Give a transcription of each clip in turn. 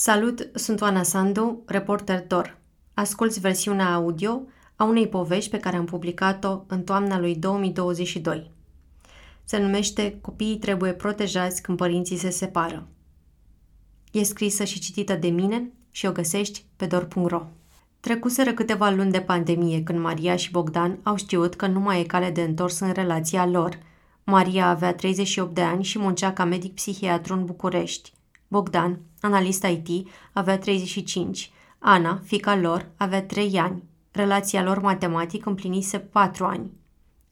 Salut, sunt Oana Sandu, reporter DOR. Asculți versiunea audio a unei povești pe care am publicat-o în toamna lui 2022. Se numește Copiii trebuie protejați când părinții se separă. E scrisă și citită de mine și o găsești pe dor.ro. Trecuseră câteva luni de pandemie când Maria și Bogdan au știut că nu mai e cale de întors în relația lor. Maria avea 38 de ani și muncea ca medic psihiatru în București. Bogdan, analist IT, avea 35. Ana, fica lor, avea 3 ani. Relația lor matematic împlinise 4 ani.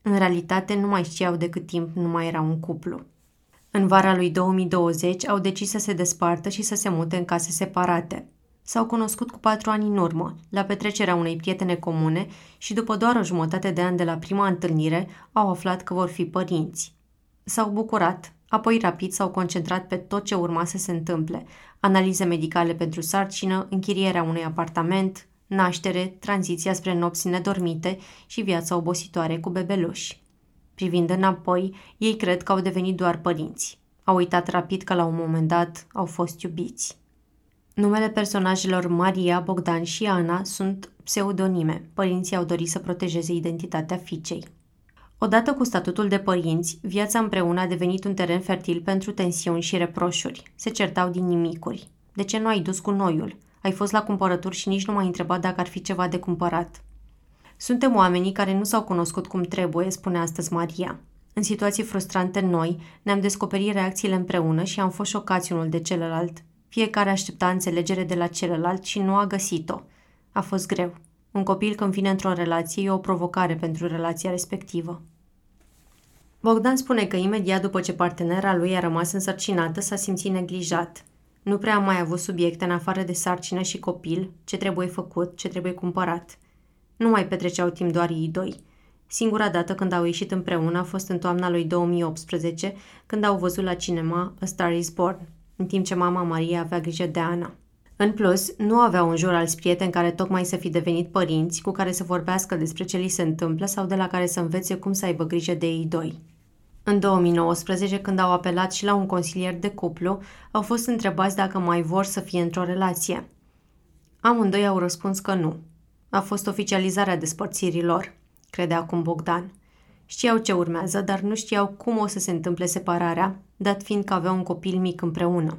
În realitate nu mai știau de cât timp nu mai era un cuplu. În vara lui 2020 au decis să se despartă și să se mute în case separate. S-au cunoscut cu patru ani în urmă, la petrecerea unei prietene comune și după doar o jumătate de ani de la prima întâlnire au aflat că vor fi părinți. S-au bucurat, apoi rapid s-au concentrat pe tot ce urma să se întâmple, analize medicale pentru sarcină, închirierea unui apartament, naștere, tranziția spre nopți nedormite și viața obositoare cu bebeluși. Privind înapoi, ei cred că au devenit doar părinți. Au uitat rapid că la un moment dat au fost iubiți. Numele personajelor Maria, Bogdan și Ana sunt pseudonime. Părinții au dorit să protejeze identitatea fiicei. Odată cu statutul de părinți, viața împreună a devenit un teren fertil pentru tensiuni și reproșuri. Se certau din nimicuri. De ce nu ai dus cu noiul? Ai fost la cumpărături și nici nu m-ai întrebat dacă ar fi ceva de cumpărat. Suntem oamenii care nu s-au cunoscut cum trebuie, spune astăzi Maria. În situații frustrante noi, ne-am descoperit reacțiile împreună și am fost șocați unul de celălalt. Fiecare aștepta înțelegere de la celălalt și nu a găsit-o. A fost greu. Un copil când vine într-o relație e o provocare pentru relația respectivă. Bogdan spune că imediat după ce partenera lui a rămas însărcinată s-a simțit neglijat. Nu prea a mai avut subiecte în afară de sarcină și copil, ce trebuie făcut, ce trebuie cumpărat. Nu mai petreceau timp doar ei doi. Singura dată când au ieșit împreună a fost în toamna lui 2018, când au văzut la cinema A Star is Born, în timp ce mama Maria avea grijă de Ana. În plus, nu aveau în jur alți prieteni care tocmai să fi devenit părinți, cu care să vorbească despre ce li se întâmplă sau de la care să învețe cum să aibă grijă de ei doi. În 2019, când au apelat și la un consilier de cuplu, au fost întrebați dacă mai vor să fie într-o relație. Amândoi au răspuns că nu. A fost oficializarea despărțirii lor, crede acum Bogdan. Știau ce urmează, dar nu știau cum o să se întâmple separarea, dat fiind că aveau un copil mic împreună.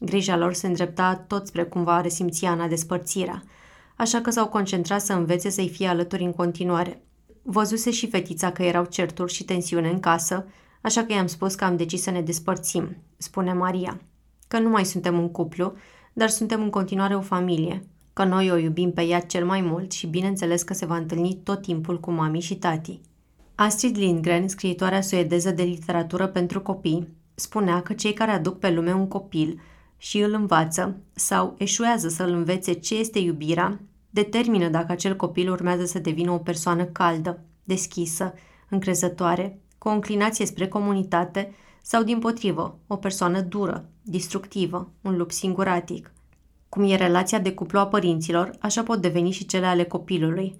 Grija lor se îndrepta tot spre cum va resimți Ana despărțirea, așa că s-au concentrat să învețe să-i fie alături în continuare. Văzuse și fetița că erau certuri și tensiune în casă, așa că i-am spus că am decis să ne despărțim, spune Maria. Că nu mai suntem un cuplu, dar suntem în continuare o familie, că noi o iubim pe ea cel mai mult și bineînțeles că se va întâlni tot timpul cu mami și tati. Astrid Lindgren, scriitoarea suedeză de literatură pentru copii, spunea că cei care aduc pe lume un copil și îl învață sau eșuează să îl învețe ce este iubirea, determină dacă acel copil urmează să devină o persoană caldă, deschisă, încrezătoare, cu o înclinație spre comunitate sau, din potrivă, o persoană dură, destructivă, un lup singuratic. Cum e relația de cuplu a părinților, așa pot deveni și cele ale copilului.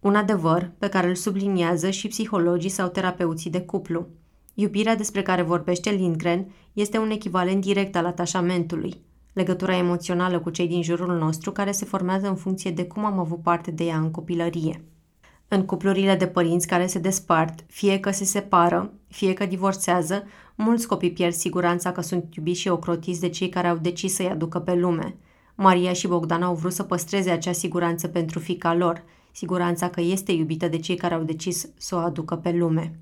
Un adevăr pe care îl subliniază și psihologii sau terapeuții de cuplu. Iubirea despre care vorbește Lindgren este un echivalent direct al atașamentului, legătura emoțională cu cei din jurul nostru care se formează în funcție de cum am avut parte de ea în copilărie. În cuplurile de părinți care se despart, fie că se separă, fie că divorțează, mulți copii pierd siguranța că sunt iubiți și ocrotiți de cei care au decis să-i aducă pe lume. Maria și Bogdan au vrut să păstreze acea siguranță pentru fica lor, siguranța că este iubită de cei care au decis să o aducă pe lume.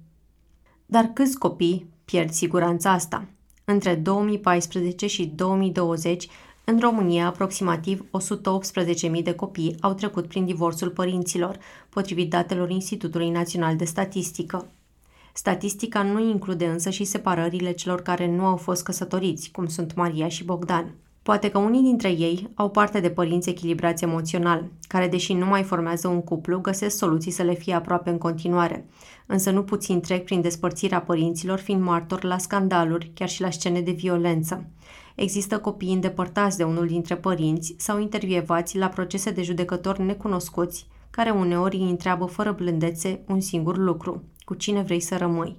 Dar câți copii pierd siguranța asta? Între 2014 și 2020, în România, aproximativ 118.000 de copii au trecut prin divorțul părinților, potrivit datelor Institutului Național de Statistică. Statistica nu include însă și separările celor care nu au fost căsătoriți, cum sunt Maria și Bogdan. Poate că unii dintre ei au parte de părinți echilibrați emoțional, care, deși nu mai formează un cuplu, găsesc soluții să le fie aproape în continuare. Însă nu puțin trec prin despărțirea părinților, fiind martor la scandaluri, chiar și la scene de violență. Există copii îndepărtați de unul dintre părinți sau intervievați la procese de judecători necunoscuți, care uneori îi întreabă fără blândețe un singur lucru, cu cine vrei să rămâi.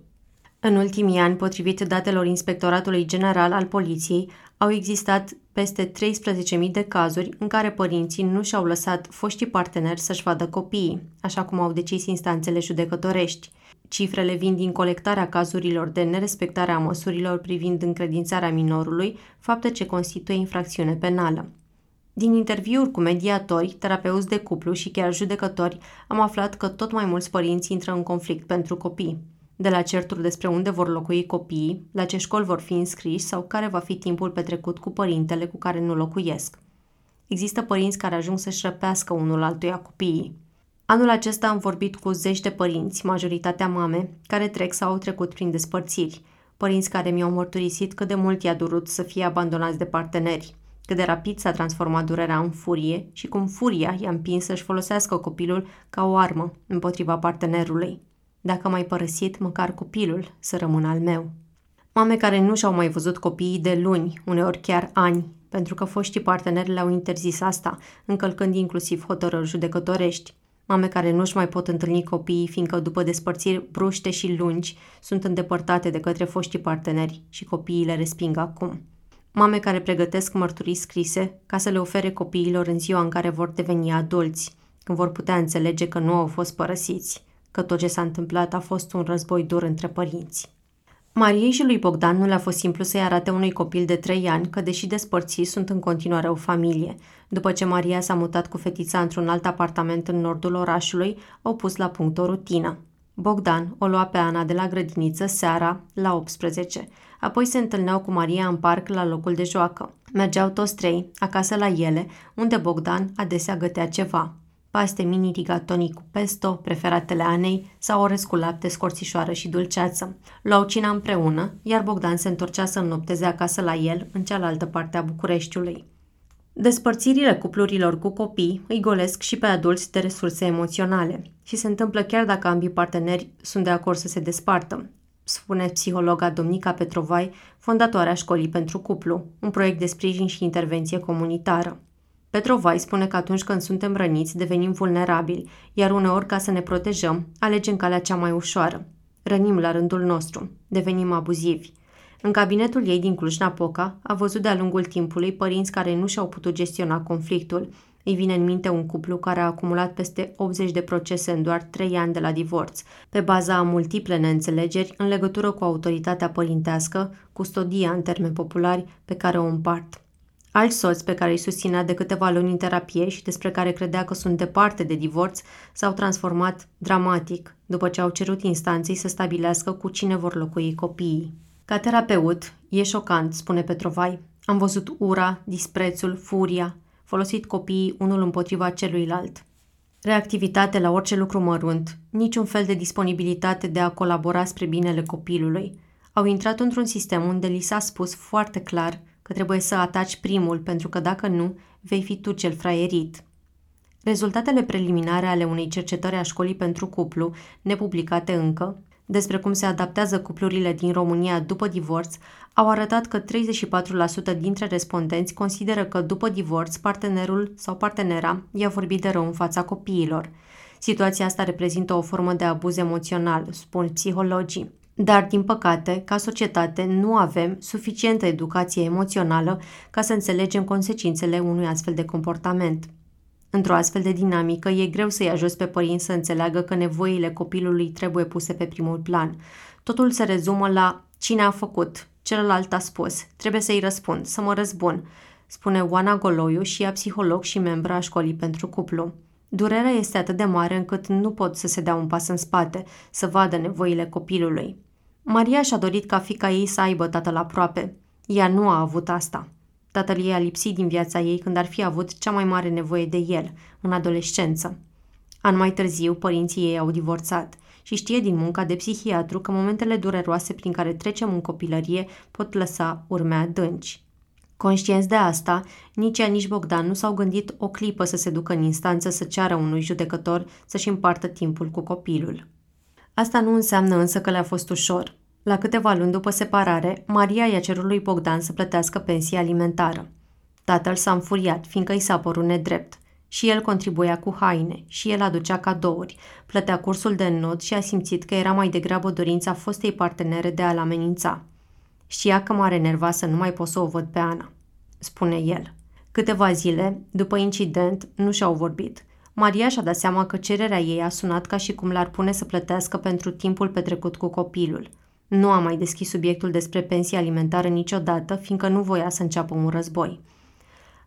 În ultimii ani, potrivit datelor Inspectoratului General al Poliției, au existat peste 13.000 de cazuri în care părinții nu și-au lăsat foștii parteneri să-și vadă copiii, așa cum au decis instanțele judecătorești. Cifrele vin din colectarea cazurilor de nerespectare a măsurilor privind încredințarea minorului, faptă ce constituie infracțiune penală. Din interviuri cu mediatori, terapeuți de cuplu și chiar judecători, am aflat că tot mai mulți părinți intră în conflict pentru copii. De la certuri despre unde vor locui copiii, la ce școli vor fi înscriși sau care va fi timpul petrecut cu părintele cu care nu locuiesc. Există părinți care ajung să-și răpească unul altuia copiii. Anul acesta am vorbit cu zeci de părinți, majoritatea mame, care trec sau au trecut prin despărțiri. Părinți care mi-au mărturisit cât de mult i-a durut să fie abandonați de parteneri, cât de rapid s-a transformat durerea în furie și cum furia i-a împins să-și folosească copilul ca o armă împotriva partenerului. Dacă m-ai părăsit, măcar copilul să rămână al meu. Mame care nu și-au mai văzut copiii de luni, uneori chiar ani, pentru că foștii parteneri le-au interzis asta, încălcând inclusiv hotărâri judecătorești. Mame care nu-și mai pot întâlni copiii, fiindcă după despărțiri bruște și lungi sunt îndepărtate de către foștii parteneri și copiii le resping acum. Mame care pregătesc mărturii scrise ca să le ofere copiilor în ziua în care vor deveni adulți, când vor putea înțelege că nu au fost părăsiți, că tot ce s-a întâmplat a fost un război dur între părinți. Mariei și lui Bogdan nu le-a fost simplu să-i arate unui copil de trei ani că, deși despărțiți, sunt în continuare o familie. După ce Maria s-a mutat cu fetița într-un alt apartament în nordul orașului, au pus la punct o rutină. Bogdan o lua pe Ana de la grădiniță seara la 18. Apoi se întâlneau cu Maria în parc la locul de joacă. Mergeau toți trei, acasă la ele, unde Bogdan adesea gătea ceva paste mini rigatoni cu pesto, preferatele Anei, sau orez cu lapte, scorțișoară și dulceață. Luau cina împreună, iar Bogdan se întorcea să înnopteze acasă la el, în cealaltă parte a Bucureștiului. Despărțirile cuplurilor cu copii îi golesc și pe adulți de resurse emoționale și se întâmplă chiar dacă ambii parteneri sunt de acord să se despartă, spune psihologa Domnica Petrovai, fondatoarea Școlii pentru Cuplu, un proiect de sprijin și intervenție comunitară. Petrovai spune că atunci când suntem răniți, devenim vulnerabili, iar uneori, ca să ne protejăm, alegem calea cea mai ușoară. Rănim la rândul nostru, devenim abuzivi. În cabinetul ei din Cluj-Napoca a văzut de-a lungul timpului părinți care nu și-au putut gestiona conflictul. Îi vine în minte un cuplu care a acumulat peste 80 de procese în doar 3 ani de la divorț, pe baza a multiple neînțelegeri în legătură cu autoritatea părintească, custodia în termeni populari, pe care o împart. Alți soți pe care îi susținea de câteva luni în terapie și despre care credea că sunt departe de divorț s-au transformat dramatic după ce au cerut instanței să stabilească cu cine vor locui copiii. Ca terapeut, e șocant, spune Petrovai. Am văzut ura, disprețul, furia, folosit copiii unul împotriva celuilalt. Reactivitate la orice lucru mărunt, niciun fel de disponibilitate de a colabora spre binele copilului. Au intrat într-un sistem unde li s-a spus foarte clar – că trebuie să ataci primul, pentru că dacă nu, vei fi tu cel fraierit. Rezultatele preliminare ale unei cercetări a școlii pentru cuplu, nepublicate încă, despre cum se adaptează cuplurile din România după divorț, au arătat că 34% dintre respondenți consideră că după divorț partenerul sau partenera i-a vorbit de rău în fața copiilor. Situația asta reprezintă o formă de abuz emoțional, spun psihologii. Dar, din păcate, ca societate, nu avem suficientă educație emoțională ca să înțelegem consecințele unui astfel de comportament. Într-o astfel de dinamică, e greu să-i ajuți pe părinți să înțeleagă că nevoile copilului trebuie puse pe primul plan. Totul se rezumă la cine a făcut, celălalt a spus, trebuie să-i răspund, să mă răzbun, spune Oana Goloiu și ea psiholog și membra a școlii pentru cuplu. Durerea este atât de mare încât nu pot să se dea un pas în spate, să vadă nevoile copilului. Maria și-a dorit ca fica ei să aibă tatăl aproape. Ea nu a avut asta. Tatăl ei a lipsit din viața ei când ar fi avut cea mai mare nevoie de el, în adolescență. An mai târziu, părinții ei au divorțat și știe din munca de psihiatru că momentele dureroase prin care trecem în copilărie pot lăsa urme adânci. Conștienți de asta, nici ea, nici Bogdan nu s-au gândit o clipă să se ducă în instanță să ceară unui judecător să-și împartă timpul cu copilul. Asta nu înseamnă însă că le-a fost ușor. La câteva luni după separare, Maria i-a cerut lui Bogdan să plătească pensia alimentară. Tatăl s-a înfuriat, fiindcă i s-a părut nedrept. Și el contribuia cu haine, și el aducea cadouri, plătea cursul de not și a simțit că era mai degrabă dorința fostei partenere de a-l amenința. Știa că m-are nerva să nu mai pot să o văd pe Ana, spune el. Câteva zile, după incident, nu și-au vorbit. Maria și-a dat seama că cererea ei a sunat ca și cum l-ar pune să plătească pentru timpul petrecut cu copilul. Nu a mai deschis subiectul despre pensie alimentară niciodată, fiindcă nu voia să înceapă un război.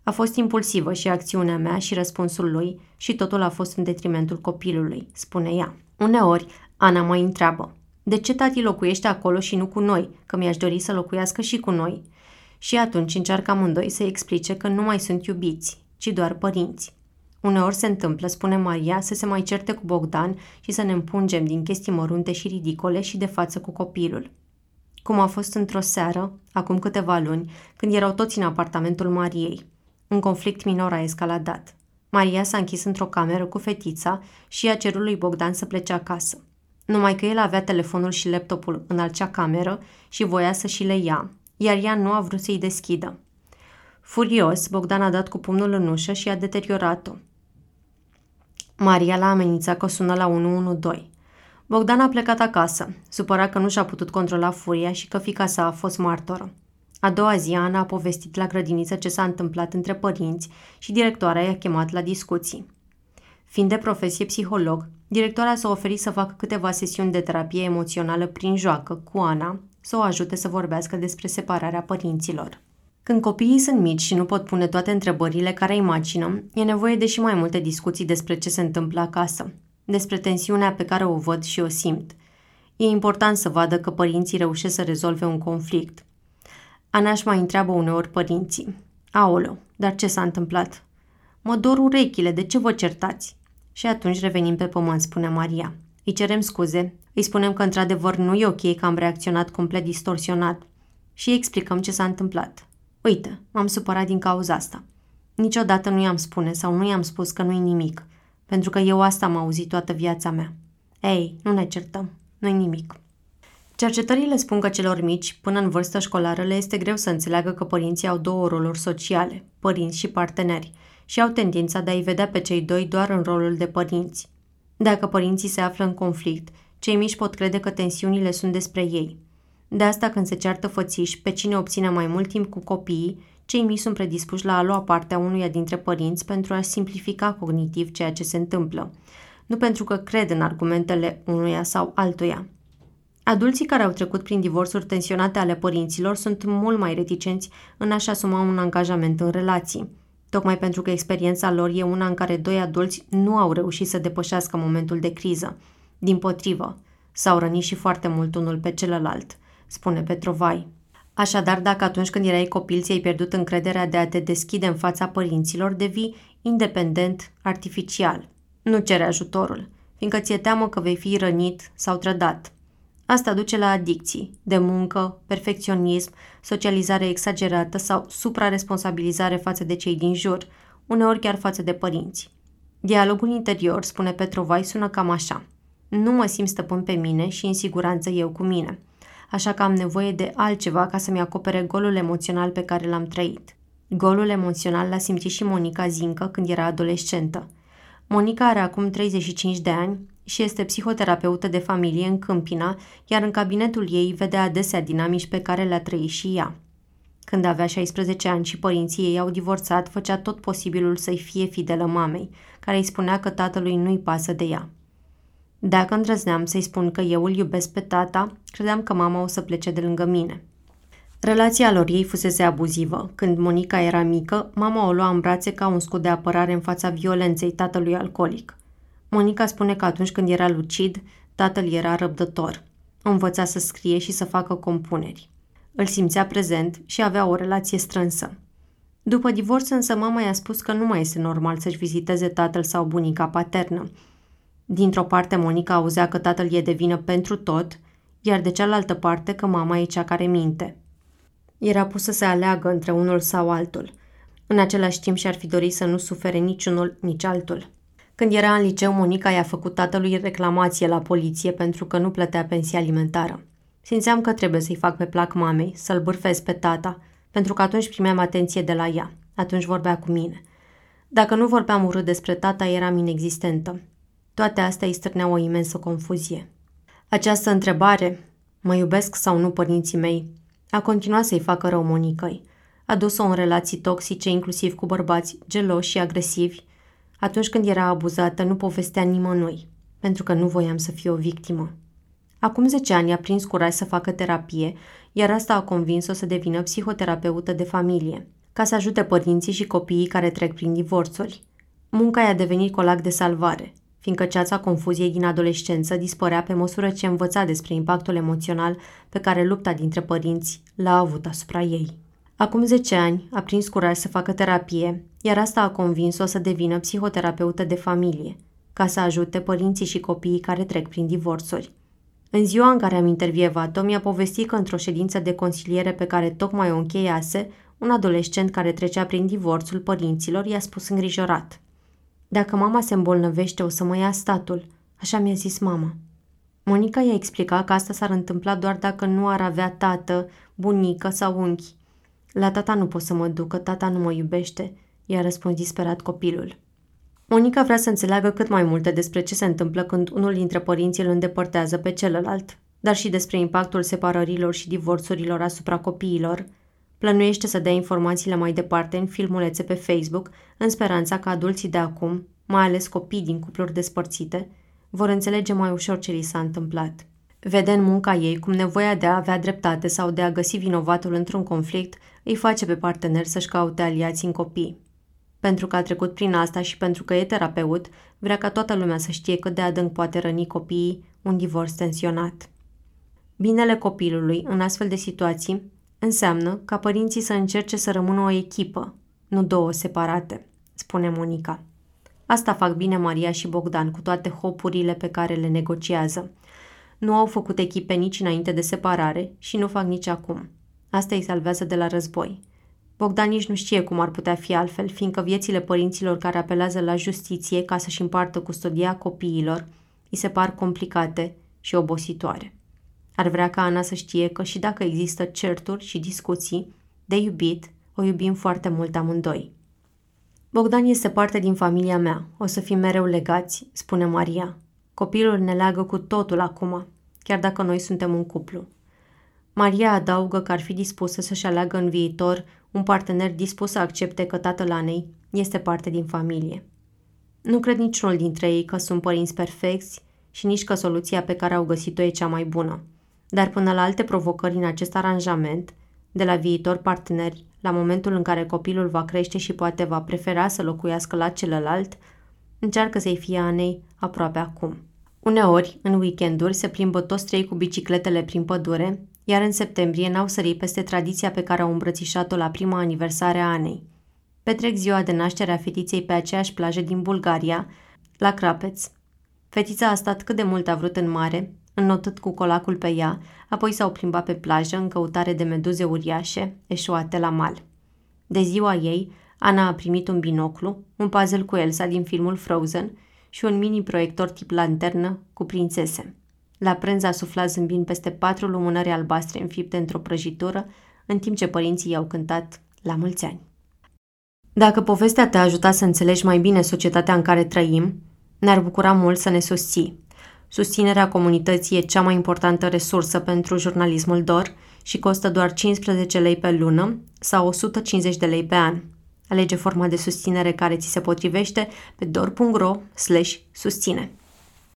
A fost impulsivă și acțiunea mea și răspunsul lui și totul a fost în detrimentul copilului, spune ea. Uneori, Ana mă întreabă, de ce tati locuiește acolo și nu cu noi, că mi-aș dori să locuiască și cu noi? Și atunci încearcă amândoi să explice că nu mai sunt iubiți, ci doar părinți. Uneori se întâmplă, spune Maria, să se mai certe cu Bogdan și să ne împungem din chestii mărunte și ridicole și de față cu copilul. Cum a fost într-o seară, acum câteva luni, când erau toți în apartamentul Mariei. Un conflict minor a escaladat. Maria s-a închis într-o cameră cu fetița și a cerut lui Bogdan să plece acasă. Numai că el avea telefonul și laptopul în acea cameră și voia să și le ia, iar ea nu a vrut să-i deschidă. Furios, Bogdan a dat cu pumnul în ușă și a deteriorat-o. Maria l-a amenințat că sună la 112. Bogdan a plecat acasă, supărat că nu și-a putut controla furia și că fica sa a fost martoră. A doua zi, Ana a povestit la grădiniță ce s-a întâmplat între părinți și directoarea i-a chemat la discuții. Fiind de profesie psiholog, directoarea s-a oferit să facă câteva sesiuni de terapie emoțională prin joacă cu Ana, să o ajute să vorbească despre separarea părinților. Când copiii sunt mici și nu pot pune toate întrebările care imagină, e nevoie de și mai multe discuții despre ce se întâmplă acasă, despre tensiunea pe care o văd și o simt. E important să vadă că părinții reușesc să rezolve un conflict. Anaș își mai întreabă uneori părinții. Aolo, dar ce s-a întâmplat? Mă dor urechile, de ce vă certați? Și atunci revenim pe pământ, spune Maria. Îi cerem scuze, îi spunem că într-adevăr nu e ok că am reacționat complet distorsionat și îi explicăm ce s-a întâmplat. Uite, m-am supărat din cauza asta. Niciodată nu i-am spune sau nu i-am spus că nu-i nimic, pentru că eu asta am auzit toată viața mea. Ei, nu ne certăm, nu-i nimic. Cercetările spun că celor mici, până în vârstă școlară, le este greu să înțeleagă că părinții au două roluri sociale, părinți și parteneri, și au tendința de a-i vedea pe cei doi doar în rolul de părinți. Dacă părinții se află în conflict, cei mici pot crede că tensiunile sunt despre ei. De asta când se ceartă fățiși pe cine obține mai mult timp cu copiii, cei mici sunt predispuși la a lua partea unuia dintre părinți pentru a simplifica cognitiv ceea ce se întâmplă, nu pentru că cred în argumentele unuia sau altuia. Adulții care au trecut prin divorțuri tensionate ale părinților sunt mult mai reticenți în a-și asuma un angajament în relații, tocmai pentru că experiența lor e una în care doi adulți nu au reușit să depășească momentul de criză. Din potrivă, s-au rănit și foarte mult unul pe celălalt – spune Petrovai. Așadar, dacă atunci când erai copil ți-ai pierdut încrederea de a te deschide în fața părinților, devii independent, artificial. Nu cere ajutorul, fiindcă ți-e teamă că vei fi rănit sau trădat. Asta duce la adicții, de muncă, perfecționism, socializare exagerată sau supraresponsabilizare față de cei din jur, uneori chiar față de părinți. Dialogul interior, spune Petrovai, sună cam așa. Nu mă simt stăpân pe mine și în siguranță eu cu mine – așa că am nevoie de altceva ca să-mi acopere golul emoțional pe care l-am trăit. Golul emoțional l-a simțit și Monica Zincă când era adolescentă. Monica are acum 35 de ani și este psihoterapeută de familie în Câmpina, iar în cabinetul ei vede adesea dinamici pe care le-a trăit și ea. Când avea 16 ani și părinții ei au divorțat, făcea tot posibilul să-i fie fidelă mamei, care îi spunea că tatălui nu-i pasă de ea. Dacă îndrăzneam să-i spun că eu îl iubesc pe tata, credeam că mama o să plece de lângă mine. Relația lor ei fusese abuzivă. Când Monica era mică, mama o lua în brațe ca un scut de apărare în fața violenței tatălui alcoolic. Monica spune că atunci când era lucid, tatăl era răbdător. Învăța să scrie și să facă compuneri. Îl simțea prezent și avea o relație strânsă. După divorț însă mama i-a spus că nu mai este normal să-și viziteze tatăl sau bunica paternă, Dintr-o parte, Monica auzea că tatăl e de vină pentru tot, iar de cealaltă parte că mama e cea care minte. Era pusă să se aleagă între unul sau altul. În același timp și-ar fi dorit să nu sufere niciunul, nici altul. Când era în liceu, Monica i-a făcut tatălui reclamație la poliție pentru că nu plătea pensia alimentară. Simțeam că trebuie să-i fac pe plac mamei, să-l bârfez pe tata, pentru că atunci primeam atenție de la ea. Atunci vorbea cu mine – Dacă nu vorbeam urât despre tata, eram inexistentă. Toate astea îi strâneau o imensă confuzie. Această întrebare, mă iubesc sau nu părinții mei, a continuat să-i facă rău Monicăi. A dus-o în relații toxice, inclusiv cu bărbați geloși și agresivi. Atunci când era abuzată, nu povestea nimănui, pentru că nu voiam să fie o victimă. Acum 10 ani a prins curaj să facă terapie, iar asta a convins-o să devină psihoterapeută de familie, ca să ajute părinții și copiii care trec prin divorțuri. Munca i-a devenit colac de salvare, fiindcă ceața confuziei din adolescență dispărea pe măsură ce învăța despre impactul emoțional pe care lupta dintre părinți l-a avut asupra ei. Acum 10 ani a prins curaj să facă terapie, iar asta a convins-o să devină psihoterapeută de familie, ca să ajute părinții și copiii care trec prin divorțuri. În ziua în care am intervievat-o, mi-a povestit că într-o ședință de consiliere pe care tocmai o încheiase, un adolescent care trecea prin divorțul părinților i-a spus îngrijorat. Dacă mama se îmbolnăvește, o să mă ia statul, așa mi-a zis mama. Monica i-a explicat că asta s-ar întâmpla doar dacă nu ar avea tată, bunică sau unchi. La tata nu pot să mă duc, că tata nu mă iubește, i-a răspuns disperat copilul. Monica vrea să înțeleagă cât mai multe despre ce se întâmplă când unul dintre părinți îl îndepărtează pe celălalt, dar și despre impactul separărilor și divorțurilor asupra copiilor. Plănuiește să dea informațiile mai departe în filmulețe pe Facebook, în speranța că adulții de acum, mai ales copii din cupluri despărțite, vor înțelege mai ușor ce li s-a întâmplat. Vede în munca ei cum nevoia de a avea dreptate sau de a găsi vinovatul într-un conflict îi face pe partener să-și caute aliați în copii. Pentru că a trecut prin asta și pentru că e terapeut, vrea ca toată lumea să știe cât de adânc poate răni copiii un divorț tensionat. Binele copilului în astfel de situații înseamnă ca părinții să încerce să rămână o echipă, nu două separate, spune Monica. Asta fac bine Maria și Bogdan cu toate hopurile pe care le negociază. Nu au făcut echipe nici înainte de separare și nu fac nici acum. Asta îi salvează de la război. Bogdan nici nu știe cum ar putea fi altfel, fiindcă viețile părinților care apelează la justiție ca să-și împartă custodia copiilor îi se par complicate și obositoare. Ar vrea ca Ana să știe că și dacă există certuri și discuții, de iubit, o iubim foarte mult amândoi. Bogdan este parte din familia mea, o să fim mereu legați, spune Maria. Copilul ne leagă cu totul acum, chiar dacă noi suntem un cuplu. Maria adaugă că ar fi dispusă să-și aleagă în viitor un partener dispus să accepte că tatăl Anei este parte din familie. Nu cred niciunul dintre ei că sunt părinți perfecți și nici că soluția pe care au găsit-o e cea mai bună. Dar până la alte provocări în acest aranjament, de la viitor parteneri, la momentul în care copilul va crește și poate va prefera să locuiască la celălalt, încearcă să-i fie Anei aproape acum. Uneori, în weekenduri, se plimbă toți trei cu bicicletele prin pădure, iar în septembrie n-au sărit peste tradiția pe care au îmbrățișat-o la prima aniversare a Anei. Petrec ziua de naștere a fetiței pe aceeași plajă din Bulgaria, la Crapeț. Fetița a stat cât de mult a vrut în mare, înnotât cu colacul pe ea, apoi s-au plimbat pe plajă în căutare de meduze uriașe, eșuate la mal. De ziua ei, Ana a primit un binoclu, un puzzle cu Elsa din filmul Frozen și un mini-proiector tip lanternă cu prințese. La prânz a suflat zâmbind peste patru lumânări albastre înfipte într-o prăjitură, în timp ce părinții i-au cântat la mulți ani. Dacă povestea te-a ajutat să înțelegi mai bine societatea în care trăim, ne-ar bucura mult să ne susții. Susținerea comunității e cea mai importantă resursă pentru jurnalismul DOR și costă doar 15 lei pe lună sau 150 de lei pe an. Alege forma de susținere care ți se potrivește pe dor.ro/susține.